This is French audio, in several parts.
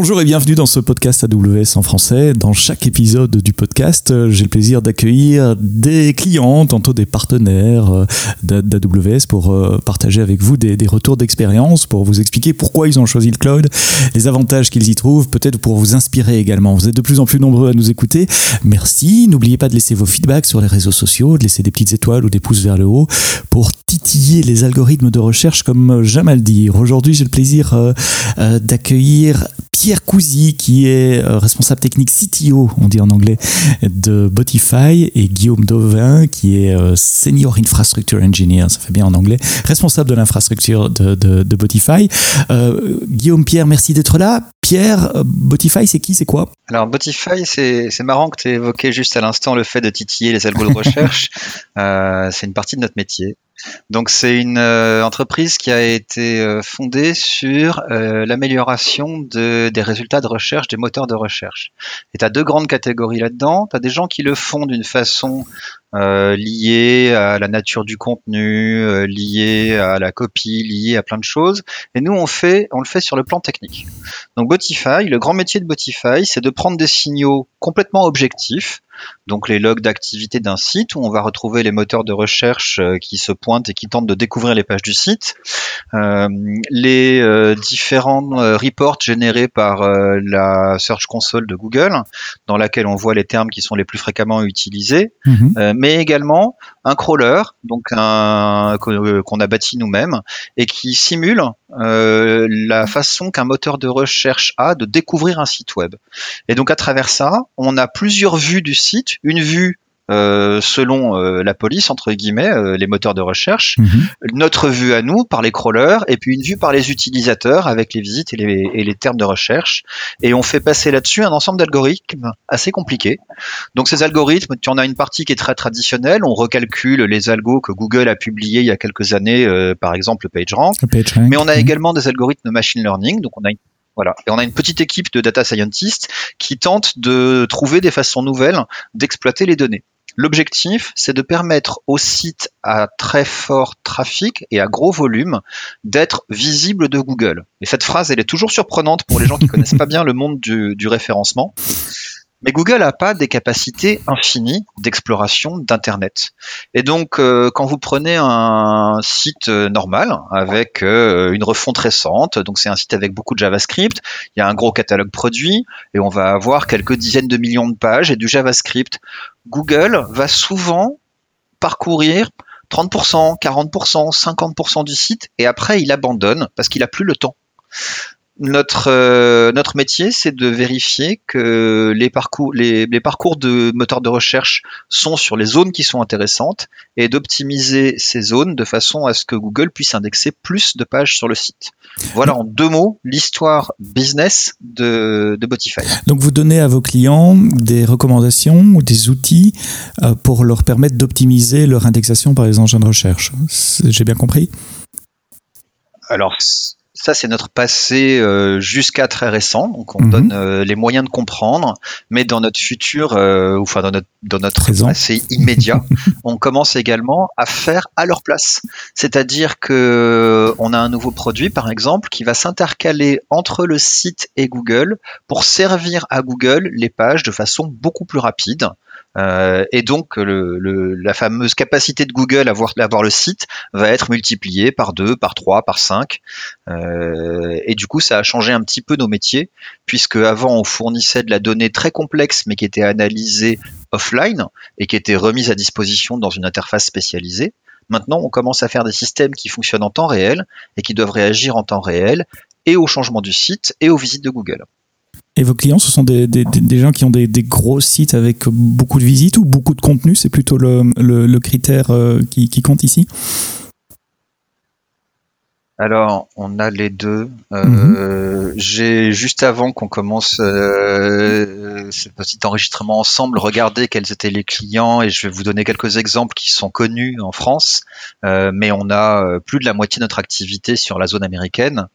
Bonjour et bienvenue dans ce podcast AWS en français. Dans chaque épisode du podcast, euh, j'ai le plaisir d'accueillir des clients, tantôt des partenaires euh, d'AWS pour euh, partager avec vous des, retours d'expérience, pour vous expliquer pourquoi ils ont choisi le cloud, les avantages qu'ils y trouvent, peut-être pour vous inspirer également. Vous êtes de plus en plus nombreux à nous écouter. Merci. N'oubliez pas de laisser vos feedbacks sur les réseaux sociaux, de laisser des petites étoiles ou des pouces vers le haut pour titiller les algorithmes de recherche comme jamais le dire. Aujourd'hui, j'ai le plaisir d'accueillir Pierre Cousy, qui est euh, responsable technique CTO, on dit en anglais, de Botify, et Guillaume Dovin, qui est euh, Senior Infrastructure Engineer, ça fait bien en anglais, responsable de l'infrastructure de, de, Botify. Euh, Guillaume, Pierre, merci d'être là. Pierre, Botify, c'est qui, c'est quoi? Alors, Botify, c'est marrant que tu aies évoqué juste à l'instant le fait de titiller les algos de recherche. c'est une partie de notre métier. Donc c'est une euh, entreprise qui a été euh, fondée sur euh, l'amélioration de, des résultats de recherche des moteurs de recherche. Et tu as deux grandes catégories là-dedans. Tu as des gens qui le font d'une façon euh, lié à la nature du contenu, euh, lié à la copie, lié à plein de choses. Et nous, on fait, on le fait sur le plan technique. Donc Botify, le grand métier de Botify, c'est de prendre des signaux complètement objectifs, donc les logs d'activité d'un site où on va retrouver les moteurs de recherche euh, qui se pointent et qui tentent de découvrir les pages du site, euh, les euh, différents reports générés par la Search Console de Google, dans laquelle on voit les termes qui sont les plus fréquemment utilisés, mhm. Mais également un crawler, donc un qu'on a bâti nous-mêmes et qui simule la façon qu'un moteur de recherche a de découvrir un site web. Et donc à travers ça, on a plusieurs vues du site, une vue euh, selon euh, la police, entre guillemets, euh, les moteurs de recherche, mhm. notre vue à nous par les crawlers, et puis une vue par les utilisateurs avec les visites et les, et les termes de recherche. Et on fait passer là-dessus un ensemble d'algorithmes assez compliqués. Donc ces algorithmes, tu en as une partie qui est très traditionnelle, on recalcule les algos que Google a publiés il y a quelques années, par exemple le PageRank, mais on a également des algorithmes de machine learning, donc on a une voilà. Et on a une petite équipe de data scientists qui tentent de trouver des façons nouvelles d'exploiter les données. L'objectif, c'est de permettre aux sites à très fort trafic et à gros volume d'être visibles de Google. Et cette phrase, elle est toujours surprenante pour les gens qui connaissent pas bien le monde du référencement. Mais Google n'a pas des capacités infinies d'exploration d'Internet. Et donc, euh, quand vous prenez un site euh, normal avec euh, une refonte récente, donc c'est un site avec beaucoup de JavaScript, il y a un gros catalogue produit et on va avoir quelques dizaines de millions de pages et du JavaScript. Google va souvent parcourir 30%, 40%, 50% du site et après il abandonne parce qu'il a plus le temps notre euh, notre métier, c'est de vérifier que les parcours les, les, parcours de moteurs de recherche sont sur les zones qui sont intéressantes et d'optimiser ces zones de façon à ce que Google puisse indexer plus de pages sur le site. Voilà en deux mots l'histoire business de, de Botify. Donc vous donnez à vos clients des recommandations ou des outils euh, pour leur permettre d'optimiser leur indexation par les engins de recherche. J'ai bien compris? Alors ça, c'est notre passé euh, jusqu'à très récent. Donc, on mhm. donne euh, les moyens de comprendre, mais dans notre futur, euh, enfin dans notre dans notre passé immédiat, on commence également à faire à leur place. C'est-à-dire que on a un nouveau produit, par exemple, qui va s'intercaler entre le site et Google pour servir à Google les pages de façon beaucoup plus rapide. Euh, et donc la fameuse capacité de Google à voir, à voir, le site va être multipliée par 2, par 3, par 5. Euh, et du coup, ça a changé un petit peu nos métiers, puisque avant on fournissait de la donnée très complexe, mais qui était analysée offline et qui était remise à disposition dans une interface spécialisée. Maintenant, on commence à faire des systèmes qui fonctionnent en temps réel et qui doivent réagir en temps réel et au changement du site et aux visites de Google. Et vos clients, ce sont des, gens qui ont des, gros sites avec beaucoup de visites ou beaucoup de contenu? C'est plutôt le, critère euh, qui, compte ici? Alors, on a les deux. Euh, mhm. J'ai juste avant qu'on commence euh, ce petit enregistrement ensemble, regardé quels étaient les clients et je vais vous donner quelques exemples qui sont connus en France. mais on a plus de la moitié de notre activité sur la zone américaine.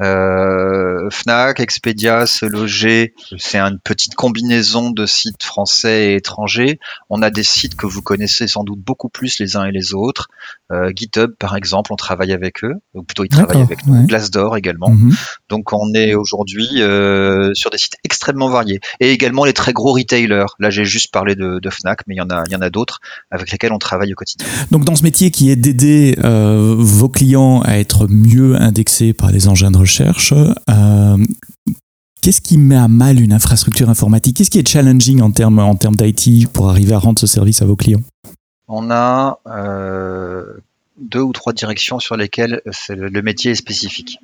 Euh, Fnac, Expedia, Se Loger, c'est une petite combinaison de sites français et étrangers. On a des sites que vous connaissez sans doute beaucoup plus les uns et les autres. Euh, GitHub, par exemple, on travaille avec eux, ou plutôt ils travaillent avec nous. Glassdoor également. Mhm. Donc on est aujourd'hui euh, sur des sites extrêmement variés. Et également les très gros retailers. Là, j'ai juste parlé de, de, Fnac, mais il y en a, il y en a d'autres avec lesquels on travaille au quotidien. Donc dans ce métier qui est d'aider euh, vos clients à être mieux indexés par les engins de recherche, euh, Qu'est-ce qui met à mal une infrastructure informatique? Qu'est-ce qui est challenging en termes en termes d'IT pour arriver à rendre ce service à vos clients? On a euh, deux ou trois directions sur lesquelles le métier est spécifique.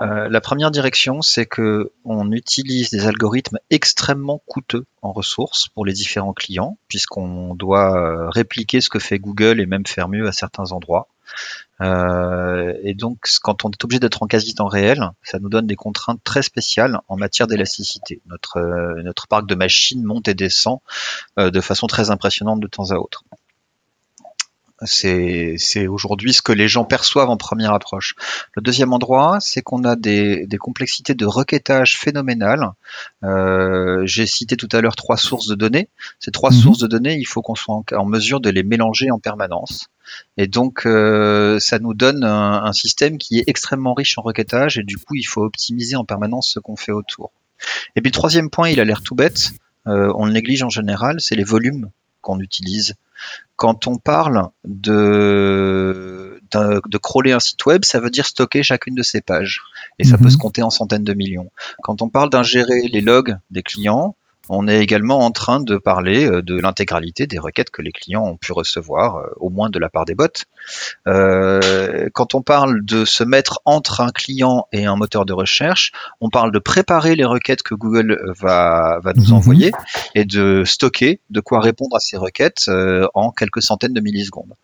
Euh, la première direction, c'est que on utilise des algorithmes extrêmement coûteux en ressources pour les différents clients, puisqu'on doit euh, répliquer ce que fait Google et même faire mieux à certains endroits. Euh, et donc, quand on est obligé d'être en quasi-temps réel, ça nous donne des contraintes très spéciales en matière d'élasticité. Notre, notre parc de machines monte et descend de façon très impressionnante de temps à autre. C'est aujourd'hui ce que les gens perçoivent en première approche. Le deuxième endroit, c'est qu'on a des, complexités de requêtage phénoménales. Euh, j'ai cité tout à l'heure trois sources de données. Ces trois mhm. sources de données, il faut qu'on soit en, mesure de les mélanger en permanence. Et donc, euh, ça nous donne un, système qui est extrêmement riche en requêtage et du coup, il faut optimiser en permanence ce qu'on fait autour. Et puis, le troisième point, il a l'air tout bête. Euh, on le néglige en général, c'est les volumes qu'on utilise quand on parle de, de, crawler un site web, ça veut dire stocker chacune de ces pages. Et ça peut mhm. se compter en centaines de millions. Quand on parle d'ingérer les logs des clients, on est également en train de parler euh, de l'intégralité des requêtes que les clients ont pu recevoir, euh, au moins de la part des bots. Euh, quand on parle de se mettre entre un client et un moteur de recherche, on parle de préparer les requêtes que Google va, va nous mhm. envoyer et de stocker de quoi répondre à ces requêtes en quelques centaines de millisecondes.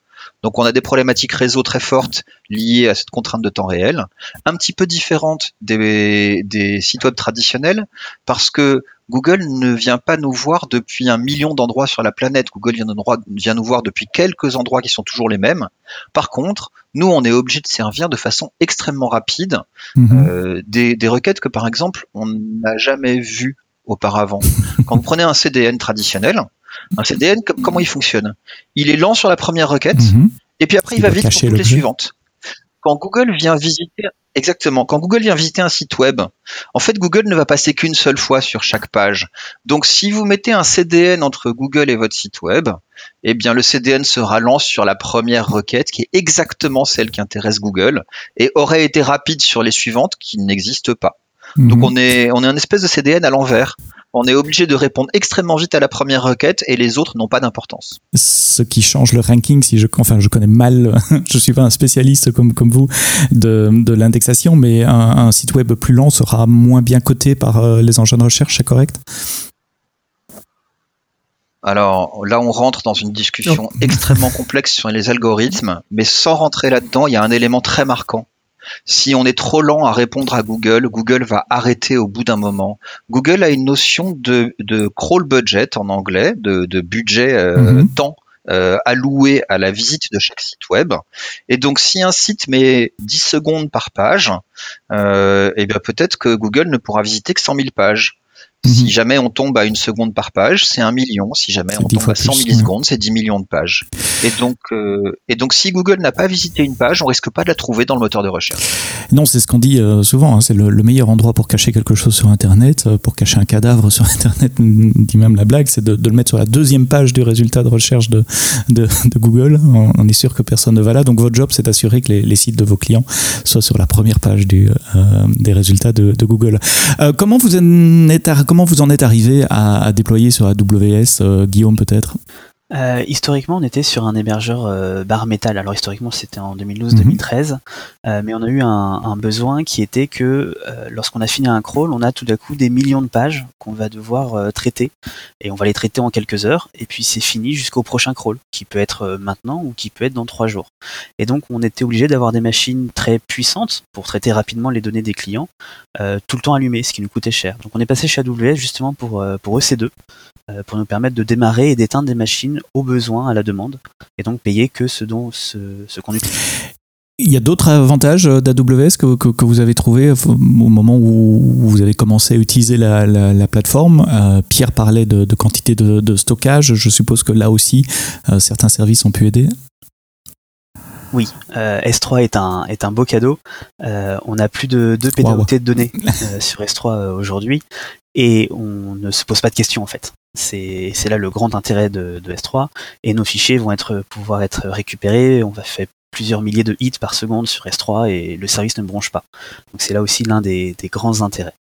Donc on a des problématiques réseau très fortes liées à cette contrainte de temps réel, un petit peu différentes des, des sites web traditionnels, parce que Google ne vient pas nous voir depuis un million d'endroits sur la planète. Google vient, nous voir depuis quelques endroits qui sont toujours les mêmes. Par contre, nous, on est obligé de servir de façon extrêmement rapide mhm. euh, des, des, requêtes que, par exemple, on n'a jamais vues auparavant. Quand vous prenez un CDN traditionnel, un CDN, comment il fonctionne? Il est lent sur la première requête, mhm. et puis après, il, va vite pour toutes les suivantes. Quand Google vient visiter Exactement. Quand Google vient visiter un site web, en fait, Google ne va passer qu'une seule fois sur chaque page. Donc, si vous mettez un CDN entre Google et votre site web, eh bien, le CDN sera lent sur la première requête, qui est exactement celle qui intéresse Google, et aurait été rapide sur les suivantes qui n'existent pas. Donc, mhm. on est, on est un espèce de CDN à l'envers on est obligé de répondre extrêmement vite à la première requête et les autres n'ont pas d'importance. Ce qui change le ranking, si je, enfin, je connais mal, je suis pas un spécialiste comme, comme vous de, de l'indexation, mais un, site web plus lent sera moins bien coté par euh, les engins de recherche, c'est correct? Alors là, on rentre dans une discussion extrêmement complexe sur les algorithmes, mais sans rentrer là-dedans, il y a un élément très marquant si on est trop lent à répondre à Google, Google va arrêter au bout d'un moment. Google a une notion de, crawl budget en anglais, de, budget euh, mhm. temps euh, alloué à la visite de chaque site web. Et donc, si un site met 10 secondes par page, euh, eh bien peut-être que Google ne pourra visiter que 100 000 pages. Si mhm. jamais on tombe à une seconde par page, c'est un million. Si jamais on tombe à 100 millisecondes, c'est 10 millions de pages. Et donc, euh, et donc, si Google n'a pas visité une page, on risque pas de la trouver dans le moteur de recherche. Non, c'est ce qu'on dit euh, souvent. Hein, c'est le, meilleur endroit pour cacher quelque chose sur Internet, euh, pour cacher un cadavre sur Internet, dit même la blague, c'est de, le mettre sur la deuxième page du résultat de recherche de, de, Google. On, est sûr que personne ne va là. Donc, votre job, c'est d'assurer que les, sites de vos clients soient sur la première page du, des résultats de, Google. comment vous en êtes comment vous en êtes arrivé à, déployer sur AWS, euh, Guillaume peut-être? Euh, historiquement, on était sur un hébergeur euh, bar métal. Alors historiquement, c'était en 2012-2013, mhm. euh, mais on a eu un, besoin qui était que lorsqu'on a fini un crawl, on a tout d'un coup des millions de pages qu'on va devoir traiter, et on va les traiter en quelques heures, et puis c'est fini jusqu'au prochain crawl, qui peut être maintenant ou qui peut être dans trois jours. Et donc, on était obligé d'avoir des machines très puissantes pour traiter rapidement les données des clients, tout le temps allumées, ce qui nous coûtait cher. Donc, on est passé chez AWS justement pour pour EC2, pour nous permettre de démarrer et d'éteindre des machines au besoin, à la demande, et donc payer que ce dont ce, ce qu'on utilise. Il y a d'autres avantages d'AWS que, que, vous avez trouvé au moment où vous avez commencé à utiliser la, la, plateforme. Pierre parlait de, de quantité de, de, stockage. Je suppose que là aussi, certains services ont pu aider. Oui, euh, S3 est un, est un beau cadeau. Euh, on a plus de 2 pétaoctets de données euh, sur S3 aujourd'hui et on ne se pose pas de questions en fait. C'est là le grand intérêt de, S3 et nos fichiers vont être, pouvoir être récupérés. On va faire plusieurs milliers de hits par seconde sur S3 et le service ne bronche pas. Donc c'est là aussi l'un des grands intérêts.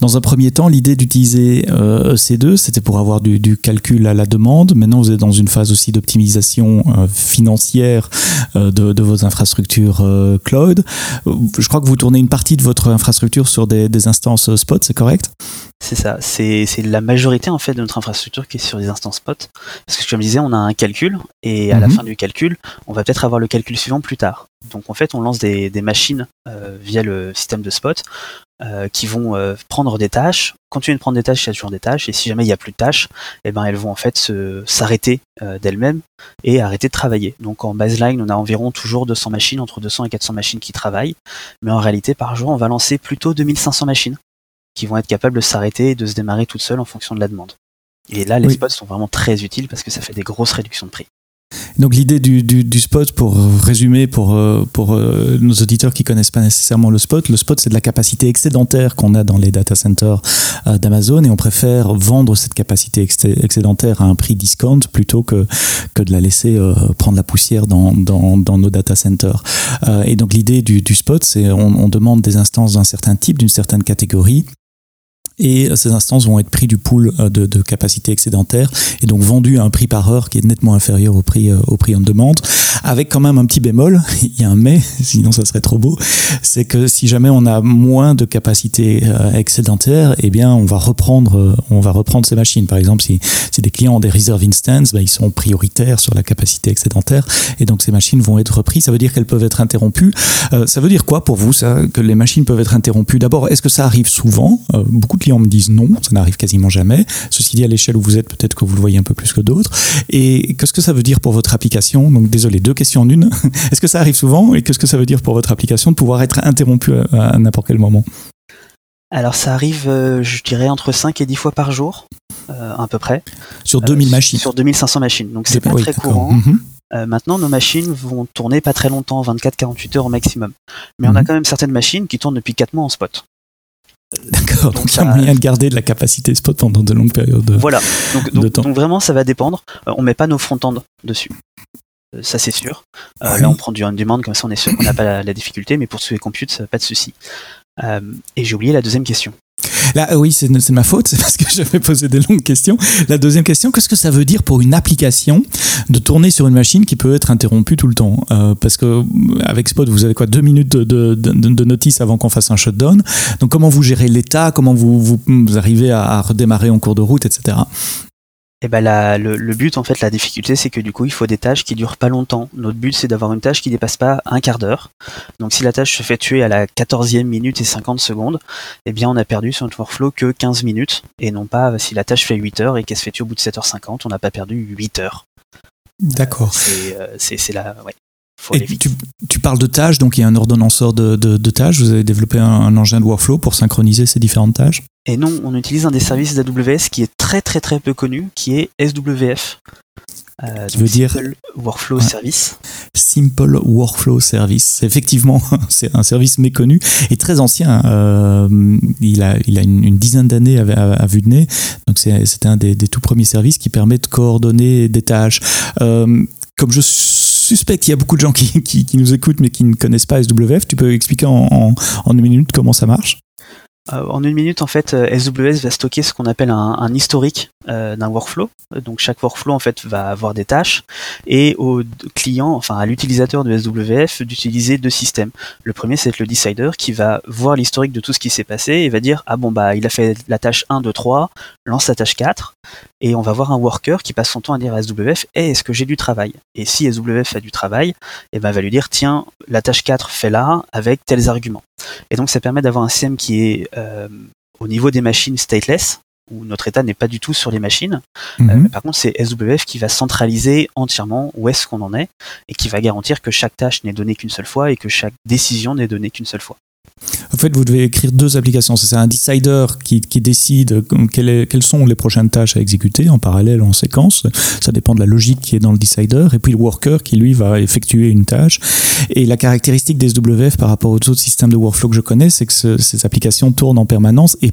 Dans un premier temps, l'idée d'utiliser euh, EC2, c'était pour avoir du, calcul à la demande. Maintenant, vous êtes dans une phase aussi d'optimisation euh, financière euh, de, vos infrastructures cloud. Je crois que vous tournez une partie de votre infrastructure sur des, instances spot, c'est correct? C'est ça, c'est la majorité en fait de notre infrastructure qui est sur des instances spot. Parce que comme je disais, on a un calcul et à la mhm. fin du calcul, on va peut-être avoir le calcul suivant plus tard. Donc en fait, on lance des, machines via le système de spot euh, qui vont euh, prendre des tâches, continuer de prendre des tâches, il y a toujours des tâches, et si jamais il n'y a plus de tâches, eh ben elles vont en fait s'arrêter euh, d'elles-mêmes et arrêter de travailler. Donc en baseline, on a environ toujours 200 machines, entre 200 et 400 machines qui travaillent, mais en réalité par jour, on va lancer plutôt 2500 machines qui vont être capables de s'arrêter et de se démarrer toutes seules en fonction de la demande. Et là, les spots sont vraiment très utiles parce que ça fait des grosses réductions de prix. Donc l'idée du, spot, pour résumer pour, euh, pour euh, nos auditeurs qui connaissent pas nécessairement le spot, le spot c'est de la capacité excédentaire qu'on a dans les data centers euh, d'Amazon et on préfère vendre cette capacité excédentaire à un prix discount plutôt que, que de la laisser prendre la poussière dans, dans, nos data centers. et donc l'idée du, du spot, c'est on, on demande des instances d'un certain type, d'une certaine catégorie et ces instances vont être pris du pool euh, de, de, capacité excédentaire et donc vendues à un prix par heure qui est nettement inférieur au prix, euh, au prix en demande, avec quand même un petit bémol, il y a un mais, sinon ça serait trop beau, c'est que si jamais on a moins de capacité euh, excédentaire, eh bien on va reprendre, on va reprendre ces machines. Par exemple, si, si des clients ont des reserve instances, bah, ils sont prioritaires sur la capacité excédentaire et donc ces machines vont être reprises. Ça veut dire qu'elles peuvent être interrompues. ça veut dire quoi pour vous, ça, que les machines peuvent être interrompues? D'abord, est-ce que ça arrive souvent? Beaucoup clients me disent non, ça n'arrive quasiment jamais. Ceci dit, à l'échelle où vous êtes, peut-être que vous le voyez un peu plus que d'autres. Et qu'est-ce que ça veut dire pour votre application? Donc désolé, deux questions en une. Est-ce que ça arrive souvent? Et qu'est-ce que ça veut dire pour votre application de pouvoir être interrompu à, n'importe quel moment? Alors ça arrive, euh, je dirais, entre 5 et 10 fois par jour, euh, à peu près. Sur 2000 euh, machines Sur 2500 machines, donc c'est pas très courant. Mhm. maintenant, nos machines vont tourner pas très longtemps, 24-48 heures au maximum. Mais on a mhm. quand même certaines machines qui tournent depuis 4 mois en spot. D'accord, donc, il y a moyen de garder de la capacité spot pendant de longues périodes voilà. donc, de temps. Donc vraiment, ça va dépendre. Euh, on met pas nos front-end dessus. Euh, ça c'est sûr. Euh, là on prend du on-demand, comme ça on est sûr qu'on n'a pas la, difficulté, mais pour tous les computes, pas de souci. et j'ai oublié la deuxième question. Là, euh, oui, c'est ma faute, c'est parce que j'avais posé des longues questions. La deuxième question, qu'est-ce que ça veut dire pour une application de tourner sur une machine qui peut être interrompue tout le temps? Euh, Parce que euh, avec Spot, vous avez quoi Deux minutes de, de, notice avant qu'on fasse un shutdown? Donc, comment vous gérez l'état? Comment vous, vous, arrivez à redémarrer en cours de route, etc. Et eh ben le, le, but en fait la difficulté c'est que du coup il faut des tâches qui durent pas longtemps. Notre but c'est d'avoir une tâche qui dépasse pas un quart d'heure. Donc si la tâche se fait tuer à la 14e minute et 50 secondes, eh bien on a perdu sur notre workflow que 15 minutes et non pas si la tâche fait 8 heures et qu'elle se fait tuer au bout de 7h50, on n'a pas perdu 8 heures. D'accord. Euh, c'est la ouais. Et tu, tu, parles de tâches, donc il y a un ordonnanceur de, de, de tâches. Vous avez développé un, un, engin de workflow pour synchroniser ces différentes tâches Et non, on utilise un des services d'AWS qui est très très très peu connu, qui est SWF. Euh, qui veut dire Simple Workflow Service. Simple Workflow Service. Effectivement, c'est un service méconnu et très ancien. Euh, il, a, il a une, dizaine d'années à, vue de nez. Donc c'est un des, des, tout premiers services qui permet de coordonner des tâches. Euh, comme je suspecte qu'il y a beaucoup de gens qui, nous écoutent mais qui ne connaissent pas SWF, tu peux expliquer en, une minute comment ça marche? En une minute, en fait, euh, SWS va stocker ce qu'on appelle un, historique euh, d'un workflow. Donc chaque workflow en fait va avoir des tâches et au client, enfin à l'utilisateur de SWF d'utiliser deux systèmes. Le premier c'est le decider qui va voir l'historique de tout ce qui s'est passé et va dire ah bon bah il a fait la tâche 1, 2, 3, lance la tâche 4 et on va voir un worker qui passe son temps à dire à SWF hey, est-ce que j'ai du travail? Et si SWF a du travail, et eh ben va lui dire tiens la tâche 4 fait là avec tels arguments. Et donc ça permet d'avoir un système qui est euh, au niveau des machines stateless, où notre état n'est pas du tout sur les machines. Mhm. par contre, c'est SWF qui va centraliser entièrement où est-ce qu'on en est et qui va garantir que chaque tâche n'est donnée qu'une seule fois et que chaque décision n'est donnée qu'une seule fois. En fait, vous devez écrire deux applications. C'est un decider qui, qui décide quelle est- quelles sont les prochaines tâches à exécuter en parallèle, en séquence. Ça dépend de la logique qui est dans le decider. Et puis le worker qui, lui, va effectuer une tâche. Et la caractéristique des SWF par rapport aux autres systèmes de workflow que je connais, c'est que ce- ces applications tournent en permanence et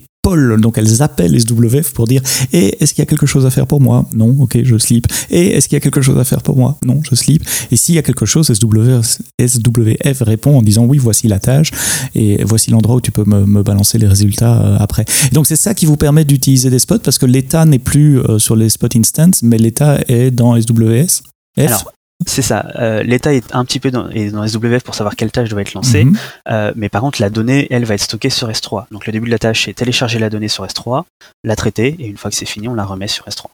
Donc elles appellent SWF pour dire Eh, est-ce qu'il y a quelque chose à faire pour moi? Non, ok, je sleep. Et est-ce qu'il y a quelque chose à faire pour moi? Non, je sleep. Et s'il y a quelque chose, SWF, répond en disant Oui, voici la tâche et voici l'endroit où tu peux me, me balancer les résultats euh, après. Et donc c'est ça qui vous permet d'utiliser des spots parce que l'état n'est plus euh, sur les spots instance, mais l'état est dans SWS. F. Alors, c'est ça. euh, L'état est un petit peu dans, est dans SWF pour savoir quelle tâche doit être lancée. Mhm. Euh, mais par contre, la donnée, elle, va être stockée sur S3. Donc le début de la tâche, c'est télécharger la donnée sur S3, la traiter, et une fois que c'est fini, on la remet sur S3.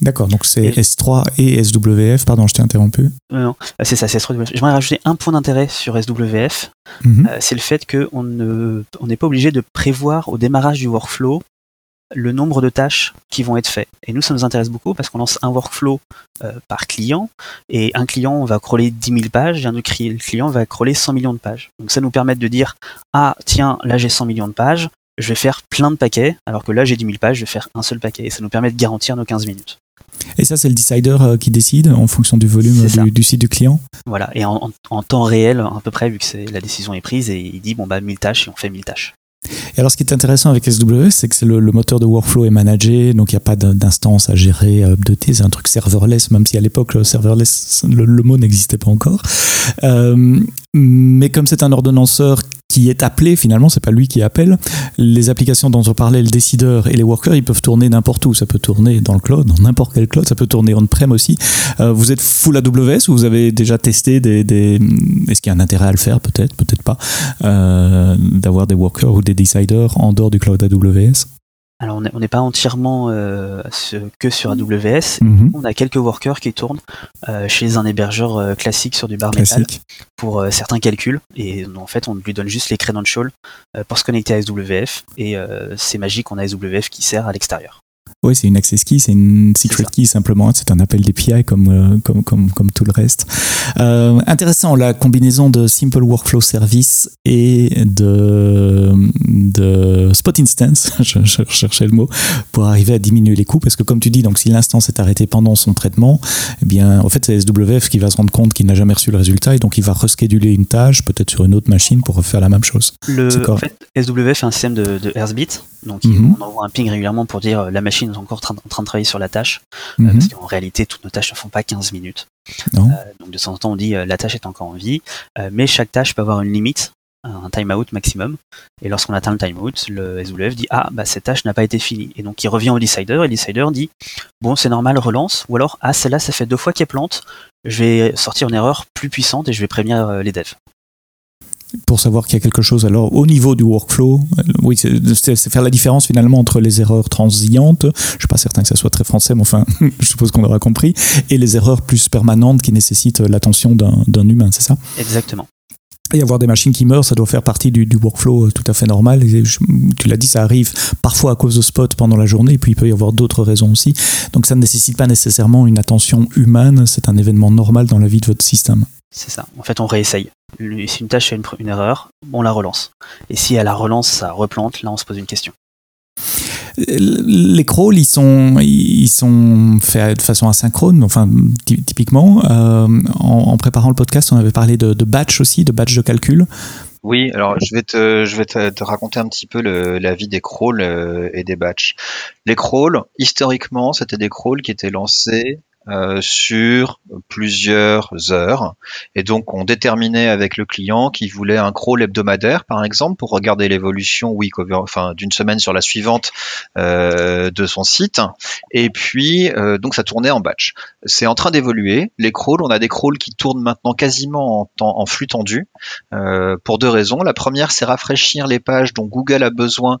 D'accord, donc c'est Et- S3 et SWF. Pardon, je t'ai interrompu. Euh, non, c'est ça, c'est S3. J'aimerais rajouter un point d'intérêt sur SWF. Mhm. C'est le fait qu'on ne, on n'est pas obligé de prévoir au démarrage du workflow le nombre de tâches qui vont être faites. Et nous, ça nous intéresse beaucoup parce qu'on lance un workflow euh, par client et un client va crawler 10 000 pages et un autre cli- client va crawler 100 millions de pages. Donc ça nous permet de dire ah tiens là j'ai 100 millions de pages, je vais faire plein de paquets alors que là j'ai 10 000 pages, je vais faire un seul paquet et ça nous permet de garantir nos 15 minutes. Et ça, c'est le decider euh, qui décide en fonction du volume du, du site du client? Voilà et en, temps réel à peu près vu que la décision est prise et il dit bon bah 1000 tâches et on fait 1000 tâches. Et alors, ce qui est intéressant avec SWS, c'est que le, moteur de workflow est managé, donc il n'y a pas d'in- d'instance à gérer, à updater. C'est un truc serverless, même si à l'époque, le serverless, le, le mot n'existait pas encore. Euh, mais comme c'est un ordonnanceur qui est appelé, finalement, c'est pas lui qui appelle, les applications dont on parlait, le décideur et les workers, ils peuvent tourner n'importe où. Ça peut tourner dans le cloud, dans n'importe quel cloud, ça peut tourner on-prem aussi. Euh, vous êtes full AWS ou vous avez déjà testé des. des- Est-ce qu'il y a un intérêt à le faire? Peut-être, peut-être pas. euh, D'avoir des workers ou des deciders en dehors du cloud AWS. Alors on n'est pas entièrement euh, ce- que sur AWS. Mhm. On a quelques workers qui tournent euh, chez un hébergeur euh, classique sur du bar metal pour euh, certains calculs. Et en fait, on lui donne juste les credentials euh, pour se connecter à SWF. Et euh, c'est magique, on a SWF qui sert à l'extérieur. Oui, c'est une access key, c'est une secret key simplement. C'est un appel d'API comme, euh, comme, comme, comme tout le reste. Euh, intéressant, la combinaison de Simple Workflow Service et de, de Spot Instance, je, je cherchais le mot, pour arriver à diminuer les coûts. Parce que comme tu dis, donc si l'instance est arrêtée pendant son traitement, eh bien, en fait, c'est SWF qui va se rendre compte qu'il n'a jamais reçu le résultat et donc il va rescheduler une tâche, peut-être sur une autre machine, pour refaire la même chose. Le, en fait, SWF est un système de, de. Donc Mhm. on envoie un ping régulièrement pour dire euh, la machine est encore tra- en train de travailler sur la tâche. Euh, Mhm. parce qu'en réalité, toutes nos tâches ne font pas 15 minutes. Non. Euh, donc de temps en temps, on dit euh, la tâche est encore en vie, mais chaque tâche peut avoir une limite, un timeout maximum. Et lorsqu'on atteint le timeout, le SWF dit ah bah cette tâche n'a pas été finie. Et donc il revient au decider et le decider dit bon c'est normal relance ou alors ah celle-là ça fait deux fois qu'elle plante, je vais sortir une erreur plus puissante et je vais prévenir les devs. Pour savoir qu'il y a quelque chose. Alors, au niveau du workflow, euh, oui, c'est faire la différence finalement entre les erreurs transientes, je suis pas certain que ça soit très français, mais enfin, je suppose qu'on aura compris, et les erreurs plus permanentes qui nécessitent l'attention d'un humain, c'est ça? Exactement. Et avoir des machines qui meurent, ça doit faire partie du, du workflow euh, tout à fait normal. Et je- tu l'as dit, ça arrive parfois à cause de spot pendant la journée, et puis il peut y avoir d'autres raisons aussi. Donc ça ne nécessite pas nécessairement une attention humaine, c'est un événement normal dans la vie de votre système. C'est ça. En fait, on réessaye. Si une tâche a une, erreur, on la relance. Et si à la relance, ça replante, là, on se pose une question. Les crawls, ils sont, ils sont faits de façon asynchrone, enfin ty- typiquement. euh, en, en préparant le podcast, on avait parlé de, de batch aussi, de batch de calcul. Oui, alors je vais te, je vais te, te raconter un petit peu le- la vie des crawls euh, et des batchs. Les crawls, historiquement, c'était des crawls qui étaient lancés euh, sur plusieurs heures. Et donc, on déterminait avec le client qu'il voulait un crawl hebdomadaire, par exemple, pour regarder l'évolution week d'une semaine sur la suivante euh, de son site. Et puis, euh, donc, ça tournait en batch. C'est en train d'évoluer. Les crawls, on a des crawls qui tournent maintenant quasiment en, flux tendu. Pour deux raisons. La première, c'est rafraîchir les pages dont Google a besoin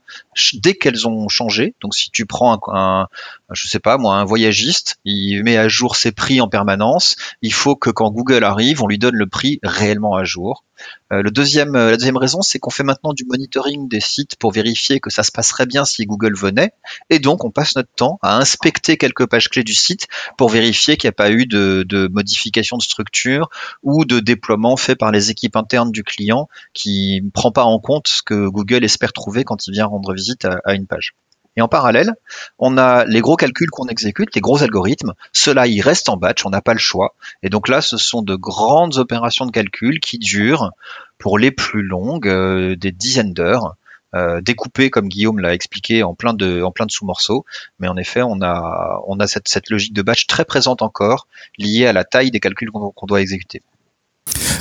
dès qu'elles ont changé. Donc, si tu prends un- je sais pas moi, un voyagiste, il met à jour ses prix en permanence. Il faut que quand Google arrive, on lui donne le prix réellement à jour. Euh, euh, la deuxième raison, c'est qu'on fait maintenant du monitoring des sites pour vérifier que ça se passerait bien si Google venait. Et donc, on passe notre temps à inspecter quelques pages clés du site pour vérifier qu'il n'y a pas eu de, de modification de structure ou de déploiement fait par les équipes internes du client qui ne prend pas en compte ce que Google espère trouver quand il vient rendre visite à une page. Et en parallèle, on a les gros calculs qu'on exécute, les gros algorithmes. Cela, ils restent en batch, on n'a pas le choix. Et donc là, ce sont de grandes opérations de calcul qui durent, pour les plus longues, euh, des dizaines d'heures. Euh, découpées comme Guillaume l'a expliqué en plein de sous-morceaux mais en effet on a cette logique de batch très présente encore liée à la taille des calculs qu'on doit exécuter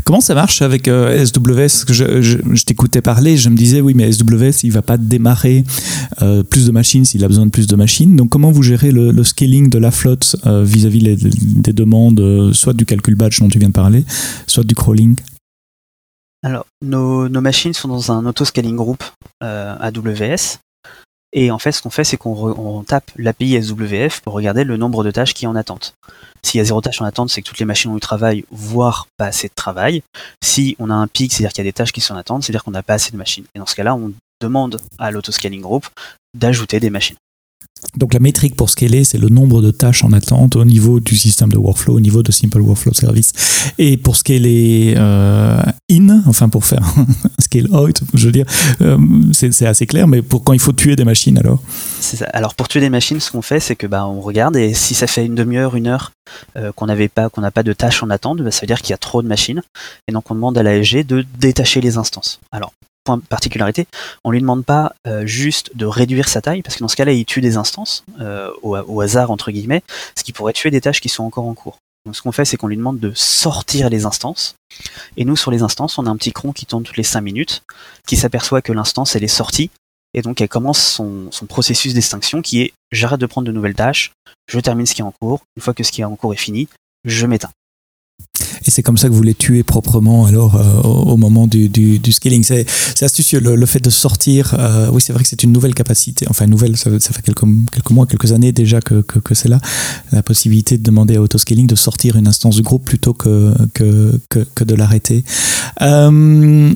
Comment ça marche avec euh, SWS Je, je, t'écoutais parler, je me disais oui, mais SWS, il va pas démarrer euh, plus de machines s'il a besoin de plus de machines. Donc comment vous gérez le, scaling de la flotte euh, vis-à-vis des demandes, soit du calcul batch dont tu viens de parler, soit du crawling? Alors, nos, nos, machines sont dans un auto-scaling group AWS. Et en fait, ce qu'on fait, c'est qu'on tape l'API SWF pour regarder le nombre de tâches qui est en attente. S'il y a zéro tâche en attente, c'est que toutes les machines ont eu travail, voire pas assez de travail. Si on a un pic, c'est-à-dire qu'il y a des tâches qui sont en attente, c'est-à-dire qu'on n'a pas assez de machines. Et dans ce cas-là, on demande à l'autoscaling group d'ajouter des machines. Donc la métrique pour scaler, c'est le nombre de tâches en attente au niveau du système de workflow, au niveau de Simple Workflow Service. Et pour scaler euh, in, enfin pour faire scale out, je veux dire, euh, c'est assez clair, mais pour quand il faut tuer des machines alors? Ça. Alors pour tuer des machines, ce qu'on fait, c'est que bah, on regarde et si ça fait une demi-heure, une heure euh, qu'on n'avait pas, qu'on n'a pas de tâches en attente, bah, ça veut dire qu'il y a trop de machines. Et donc on demande à l'ASG de détacher les instances. Alors particularité, on lui demande pas euh, juste de réduire sa taille, parce que dans ce cas-là, il tue des instances euh, au, hasard entre guillemets, ce qui pourrait tuer des tâches qui sont encore en cours. Donc ce qu'on fait, c'est qu'on lui demande de sortir les instances. Et nous, sur les instances, on a un petit cron qui tourne toutes les 5 minutes, qui s'aperçoit que l'instance, elle est sortie, et donc elle commence son, son processus d'extinction qui est j'arrête de prendre de nouvelles tâches, je termine ce qui est en cours, une fois que ce qui est en cours est fini, je m'éteins. Et c'est comme ça que vous les tuez proprement alors euh, au, moment du, scaling. C'est, astucieux le, fait de sortir. Euh, oui, c'est vrai que c'est une nouvelle capacité. Enfin, nouvelle, ça, fait quelques, mois, quelques années déjà que, que, c'est là. La possibilité de demander à autoscaling de sortir une instance du groupe plutôt que, que, que, de l'arrêter. Euh,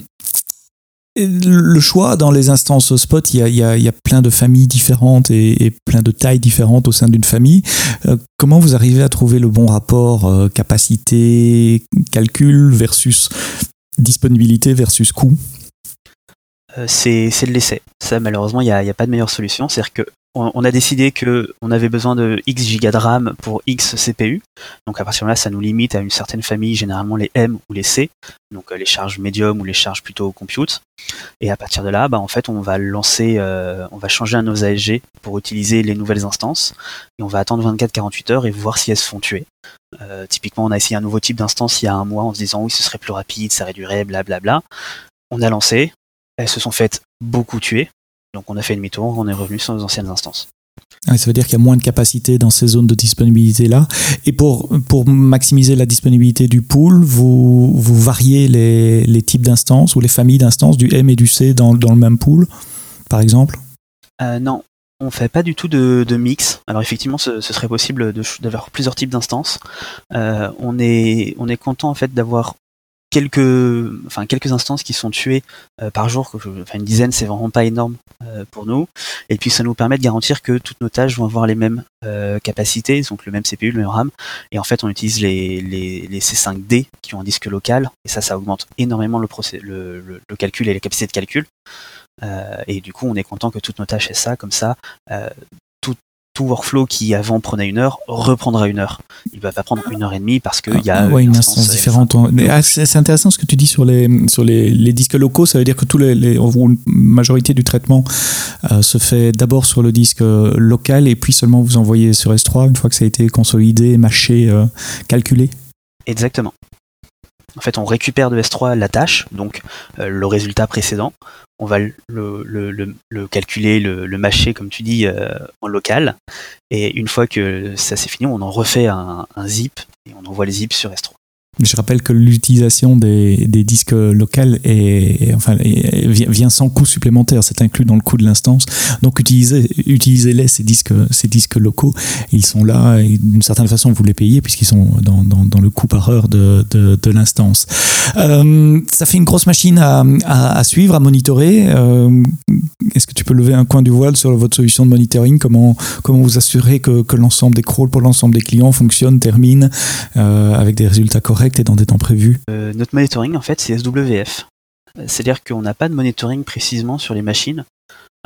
le choix dans les instances spot, il y a, plein de familles différentes et, plein de tailles différentes au sein d'une famille. Euh, comment vous arrivez à trouver le bon rapport euh, capacité, calcul versus disponibilité versus coût? Euh, c'est, le l'essai. Ça, malheureusement, il n'y a, a, pas de meilleure solution. C'est-à-dire que on, a décidé que on avait besoin de X gigas de RAM pour X CPU. Donc à partir de là, ça nous limite à une certaine famille, généralement les M ou les C, donc euh, les charges médium ou les charges plutôt compute. Et à partir de là, bah, en fait, on va lancer, euh, on va changer un nos ASG pour utiliser les nouvelles instances et on va attendre 24-48 heures et voir si elles se font tuer. Euh, typiquement, on a essayé un nouveau type d'instance il y a un mois en se disant oui, ce serait plus rapide, ça réduirait, blablabla. On a lancé, elles se sont faites beaucoup tuer. Donc on a fait demi-tour, on est revenu sur nos anciennes instances. Ah, ça veut dire qu'il y a moins de capacité dans ces zones de disponibilité là. Et pour, pour maximiser la disponibilité du pool, vous, vous variez les, les types d'instances ou les familles d'instances du M et du C dans, dans le même pool, par exemple? Euh, Non, on fait pas du tout de, de mix. Alors effectivement, ce, ce serait possible d'avoir plusieurs types d'instances. Euh, on, est, on est content en fait d'avoir quelques, enfin quelques instances qui sont tuées euh, par jour, enfin une dizaine, c'est vraiment pas énorme euh, pour nous. Et puis ça nous permet de garantir que toutes nos tâches vont avoir les mêmes euh, capacités, donc le même CPU, le même RAM. Et en fait, on utilise les, les, les C5D qui ont un disque local, et ça, ça augmente énormément le, le, le, le calcul et la capacité de calcul. et du coup, on est content que toutes nos tâches aient ça, comme ça, tout workflow qui avant prenait une heure reprendra une heure. Il va pas prendre une heure et demie parce qu'il y a ah, une, instance, différente. Ah, c'est intéressant ce que tu dis sur les sur les, les disques locaux. Ça veut dire que tous les, les une majorité du traitement euh, se fait d'abord sur le disque euh, local et puis seulement vous envoyez sur S3 une fois que ça a été consolidé, mâché, euh, calculé. Exactement. En fait, on récupère de S3 la tâche, donc le résultat précédent, on va le, calculer, le, mâcher, comme tu dis, euh, en local. Et une fois que ça c'est fini, on en refait un, zip et on envoie les zips sur S3. Je rappelle que l'utilisation des, disques locaux est, enfin, vient sans coût supplémentaire. C'est inclus dans le coût de l'instance. Donc utilisez, utilisez-les ces disques, ces disques locaux. Ils sont là d'une certaine façon vous les payez puisqu'ils sont dans, le coût par heure de, l'instance. Euh, ça fait une grosse machine à, suivre, à monitorer. Euh, est-ce que tu peux lever un coin du voile sur votre solution de monitoring? Comment comment vous assurer que, que l'ensemble des crawls pour l'ensemble des clients fonctionne, termine euh, avec des résultats corrects? Et dans des temps prévus euh, Notre monitoring, en fait, c'est SWF. C'est-à-dire qu'on n'a pas de monitoring précisément sur les machines.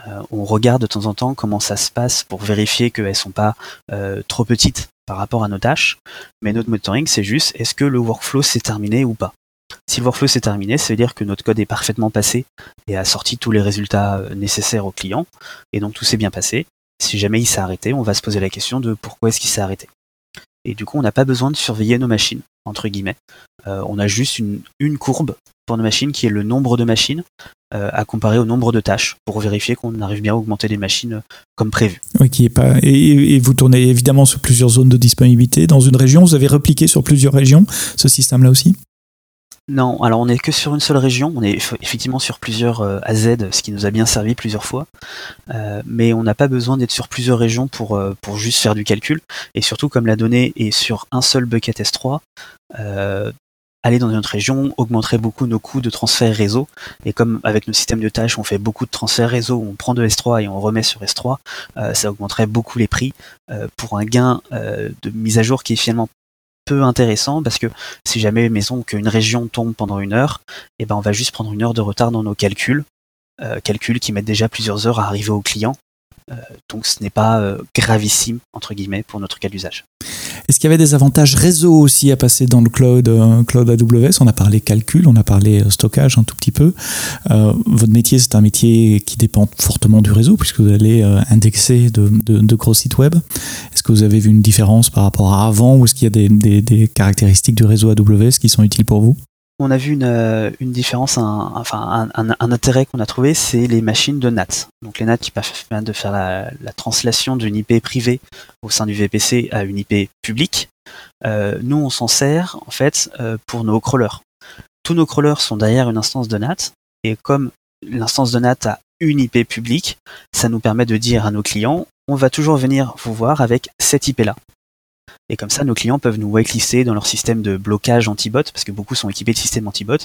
Euh, on regarde de temps en temps comment ça se passe pour vérifier qu'elles ne sont pas euh, trop petites par rapport à nos tâches. Mais notre monitoring, c'est juste est-ce que le workflow s'est terminé ou pas? Si le workflow s'est terminé, ça veut dire que notre code est parfaitement passé et a sorti tous les résultats nécessaires au client. Et donc tout s'est bien passé. Si jamais il s'est arrêté, on va se poser la question de pourquoi est-ce qu'il s'est arrêté. Et du coup, on n'a pas besoin de surveiller nos machines entre guillemets. Euh, on a juste une, courbe pour nos machines qui est le nombre de machines euh, à comparer au nombre de tâches pour vérifier qu'on arrive bien à augmenter les machines euh, comme prévu. Et, et, vous tournez évidemment sur plusieurs zones de disponibilité dans une région. Vous avez repliqué sur plusieurs régions ce système-là aussi non, alors on n'est que sur une seule région, on est effectivement sur plusieurs euh, AZ, ce qui nous a bien servi plusieurs fois, euh, mais on n'a pas besoin d'être sur plusieurs régions pour, euh, pour juste faire du calcul, et surtout comme la donnée est sur un seul bucket S3, euh, aller dans une autre région augmenterait beaucoup nos coûts de transfert réseau, et comme avec nos systèmes de tâches on fait beaucoup de transferts réseau, on prend de S3 et on remet sur S3, euh, ça augmenterait beaucoup les prix pour un gain de mise à jour qui est finalement peu intéressant parce que si jamais, maison qu'une région tombe pendant une heure, eh ben on va juste prendre une heure de retard dans nos calculs, euh, calculs qui mettent déjà plusieurs heures à arriver au client. Euh, donc ce n'est pas euh, gravissime entre guillemets pour notre cas d'usage. Est-ce qu'il y avait des avantages réseau aussi à passer dans le cloud, euh, cloud AWS On a parlé calcul, on a parlé euh, stockage un tout petit peu. Euh, votre métier, c'est un métier qui dépend fortement du réseau puisque vous allez euh, indexer de, de, de, gros sites web. Est-ce que vous avez vu une différence par rapport à avant ou est-ce qu'il y a des, des, des caractéristiques du réseau AWS qui sont utiles pour vous? On a vu une, euh, différence, un, enfin un, intérêt qu'on a trouvé, c'est les machines de NAT. Donc les NAT qui permettent de faire la, la translation d'une IP privée au sein du VPC à une IP publique. Euh, nous, on s'en sert en fait euh, pour nos crawlers. Tous nos crawlers sont derrière une instance de NAT, et comme l'instance de NAT a une IP publique, ça nous permet de dire à nos clients, on va toujours venir vous voir avec cette IP là. Et comme ça, nos clients peuvent nous whitelister dans leur système de blocage anti-bot, parce que beaucoup sont équipés de systèmes anti-bot,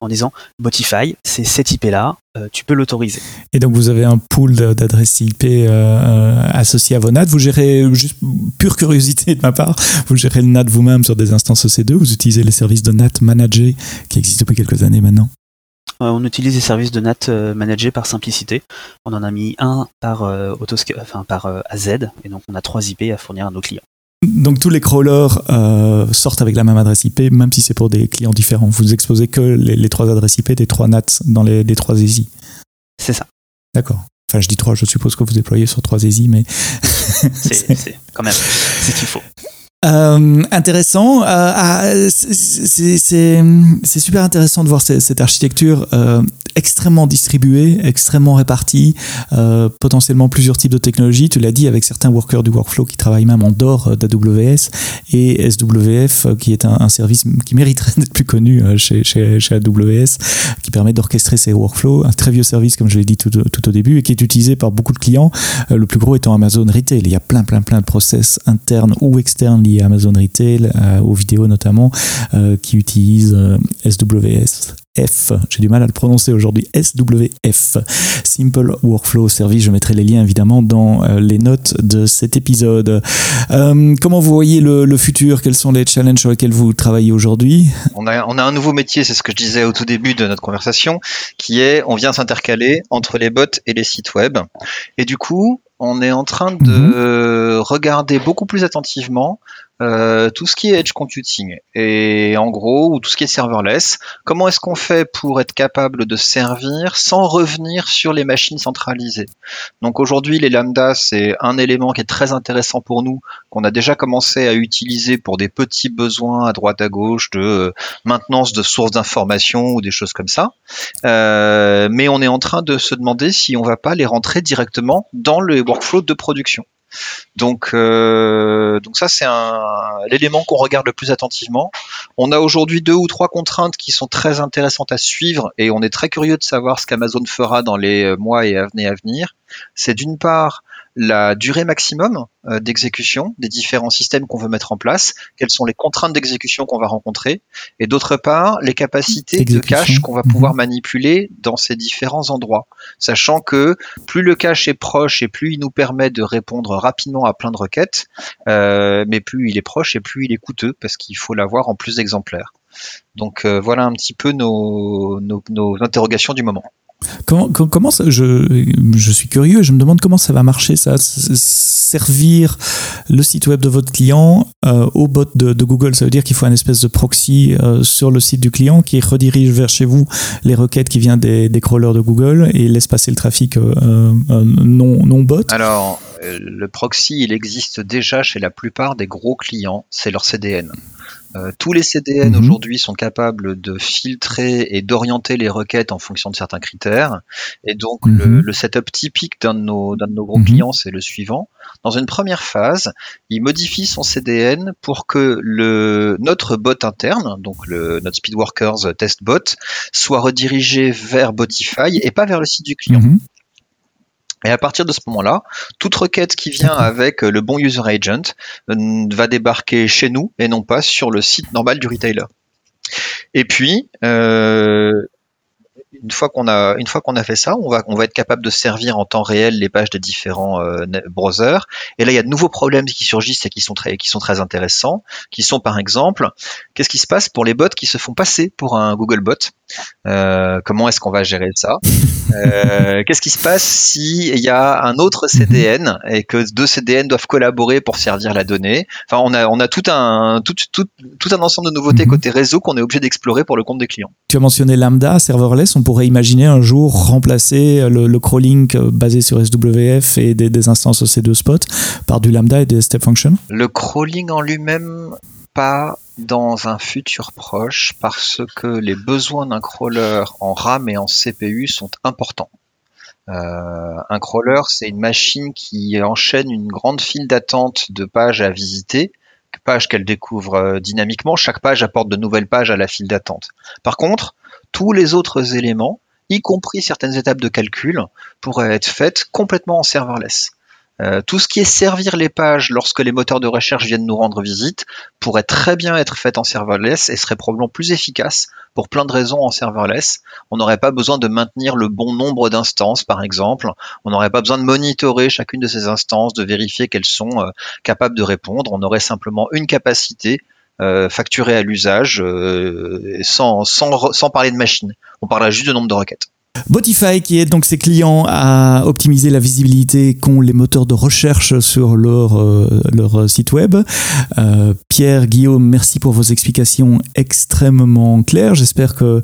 en disant Botify, c'est cette IP-là, euh, tu peux l'autoriser. Et donc vous avez un pool d'adresses IP euh, associé à vos NAT. Vous gérez, juste pure curiosité de ma part, vous gérez le NAT vous-même sur des instances EC2, vous utilisez les services de NAT Manager qui existent depuis quelques années maintenant euh, on utilise des services de NAT euh, managés par simplicité. On en a mis un par, euh, enfin, par AZ, et donc on a trois IP à fournir à nos clients. Donc tous les crawlers euh, sortent avec la même adresse IP, même si c'est pour des clients différents. Vous exposez que les, les trois adresses IP des trois NAT dans les, les trois ESI. C'est ça. D'accord. Enfin, je dis trois, je suppose que vous déployez sur trois ESI, mais. c'est quand même ce qu'il faut. Euh, intéressant. Euh, c'est super intéressant de voir cette, architecture euh, extrêmement distribuée, extrêmement répartie, euh, potentiellement plusieurs types de technologies. Tu l'as dit avec certains workers du workflow qui travaillent même en dehors d'AWS et SWF euh, qui est un, service qui mériterait d'être plus connu euh, chez, chez, chez AWS, qui permet d'orchestrer ces workflows. Un très vieux service, comme je l'ai dit tout, tout, au début, et qui est utilisé par beaucoup de clients. Euh, le plus gros étant Amazon Retail. Il y a plein, plein, plein de process internes ou externes à Amazon Retail, euh, aux vidéos notamment, euh, qui utilisent SWS F, j'ai du mal à le prononcer aujourd'hui, SWF, Simple Workflow Service. Je mettrai les liens évidemment dans euh, les notes de cet épisode. Euh, comment vous voyez le, futur? Quels sont les challenges sur lesquels vous travaillez aujourd'hui? On a un nouveau métier, c'est ce que je disais au tout début de notre conversation, qui est on vient s'intercaler entre les bots et les sites web. Et du coup, on est en train de mmh. regarder beaucoup plus attentivement euh, tout ce qui est edge computing et en gros ou tout ce qui est serverless. Comment est-ce qu'on fait pour être capable de servir sans revenir sur les machines centralisées? Donc aujourd'hui, les lambda c'est un élément qui est très intéressant pour nous qu'on a déjà commencé à utiliser pour des petits besoins à droite à gauche de maintenance de sources d'informations ou des choses comme ça. Euh, mais on est en train de se demander si on va pas les rentrer directement dans le workflow de production. Donc, euh, donc ça c'est l'élément qu'on regarde le plus attentivement. On a aujourd'hui deux ou trois contraintes qui sont très intéressantes à suivre et on est très curieux de savoir ce qu'Amazon fera dans les mois et années à venir. C'est d'une part la durée maximum euh, d'exécution des différents systèmes qu'on veut mettre en place, quelles sont les contraintes d'exécution qu'on va rencontrer, et d'autre part, les capacités de cache qu'on va pouvoir mhm. manipuler dans ces différents endroits, sachant que plus le cache est proche et plus il nous permet de répondre rapidement à plein de requêtes, euh, mais plus il est proche et plus il est coûteux parce qu'il faut l'avoir en plus d'exemplaires. Donc euh, voilà un petit peu nos interrogations du moment. Comment, comment ça, je, je suis curieux, je me demande comment ça va marcher, ça, servir le site web de votre client euh, au bot de, Google. Ça veut dire qu'il faut un espèce de proxy euh, sur le site du client qui redirige vers chez vous les requêtes qui viennent des, des crawlers de Google et laisse passer le trafic euh, non, non bot. Alors, le proxy, il existe déjà chez la plupart des gros clients, c'est leur CDN. Euh, tous les CDN mhm. aujourd'hui sont capables de filtrer et d'orienter les requêtes en fonction de certains critères. Et donc le, mhm. setup typique d'un de nos, de nos gros mhm. clients, c'est le suivant. Dans une première phase, il modifie son CDN pour que le, notre bot interne, donc le, notre Speedworkers test bot, soit redirigé vers Botify et pas vers le site du client. Et à partir de ce moment-là, toute requête qui vient avec euh, le bon user agent euh, va débarquer chez nous et non pas sur le site normal du retailer. Et puis, euh, une fois qu'on a une fois qu'on a fait ça, on va on va être capable de servir en temps réel les pages des différents euh, browsers. Et là, il y a de nouveaux problèmes qui surgissent et qui sont très qui sont très intéressants, qui sont par exemple, qu'est-ce qui se passe pour les bots qui se font passer pour un Google bot? Euh, Comment est-ce qu'on va gérer ça? Euh, Qu'est-ce qui se passe s'il y a un autre CDN et que deux CDN doivent collaborer pour servir la donnée? Enfin, on a on a tout un tout, tout, tout un ensemble de nouveautés mhm. côté réseau qu'on est obligé d'explorer pour le compte des clients. Tu as mentionné Lambda, serverless on pourrait imaginer un jour remplacer le, crawling basé sur SWF et des, instances EC2 Spot par du Lambda et des Step Function Le crawling en lui-même, pas dans un futur proche parce que les besoins d'un crawler en RAM et en CPU sont importants. Euh, un crawler, c'est une machine qui enchaîne une grande file d'attente de pages à visiter, pages qu'elle découvre euh, dynamiquement. Chaque page apporte de nouvelles pages à la file d'attente. Par contre, tous les autres éléments, y compris certaines étapes de calcul, pourraient être faites complètement en serverless. Euh, tout ce qui est servir les pages lorsque les moteurs de recherche viennent nous rendre visite pourrait très bien être fait en serverless et serait probablement plus efficace pour plein de raisons en serverless. On n'aurait pas besoin de maintenir le bon nombre d'instances, par exemple. On n'aurait pas besoin de monitorer chacune de ces instances, de vérifier qu'elles sont euh, capables de répondre. On aurait simplement une capacité facturé à l'usage euh, sans, sans, sans parler de machine. On parlera juste de nombre de requêtes. Botify qui aide donc ses clients à optimiser la visibilité qu'ont les moteurs de recherche sur leur, euh, leur site web. Euh, Pierre, Guillaume, merci pour vos explications extrêmement claires. J'espère que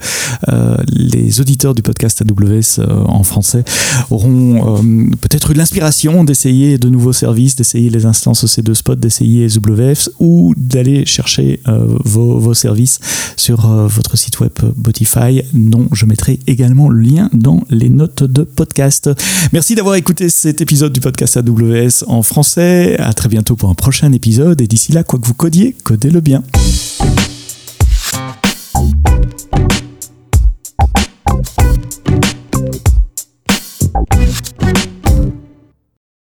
euh, les auditeurs du podcast AWS en français auront peut-être eu l'inspiration d'essayer de nouveaux services, d'essayer les instances EC2 Spot, d'essayer SWF ou d'aller chercher vos, vos, services sur votre site web Botify dont je mettrai également le lien dans les notes de podcast. Merci d'avoir écouté cet épisode du podcast AWS en français. À très bientôt pour un prochain épisode et d'ici là, quoi que vous codiez, codez-le bien.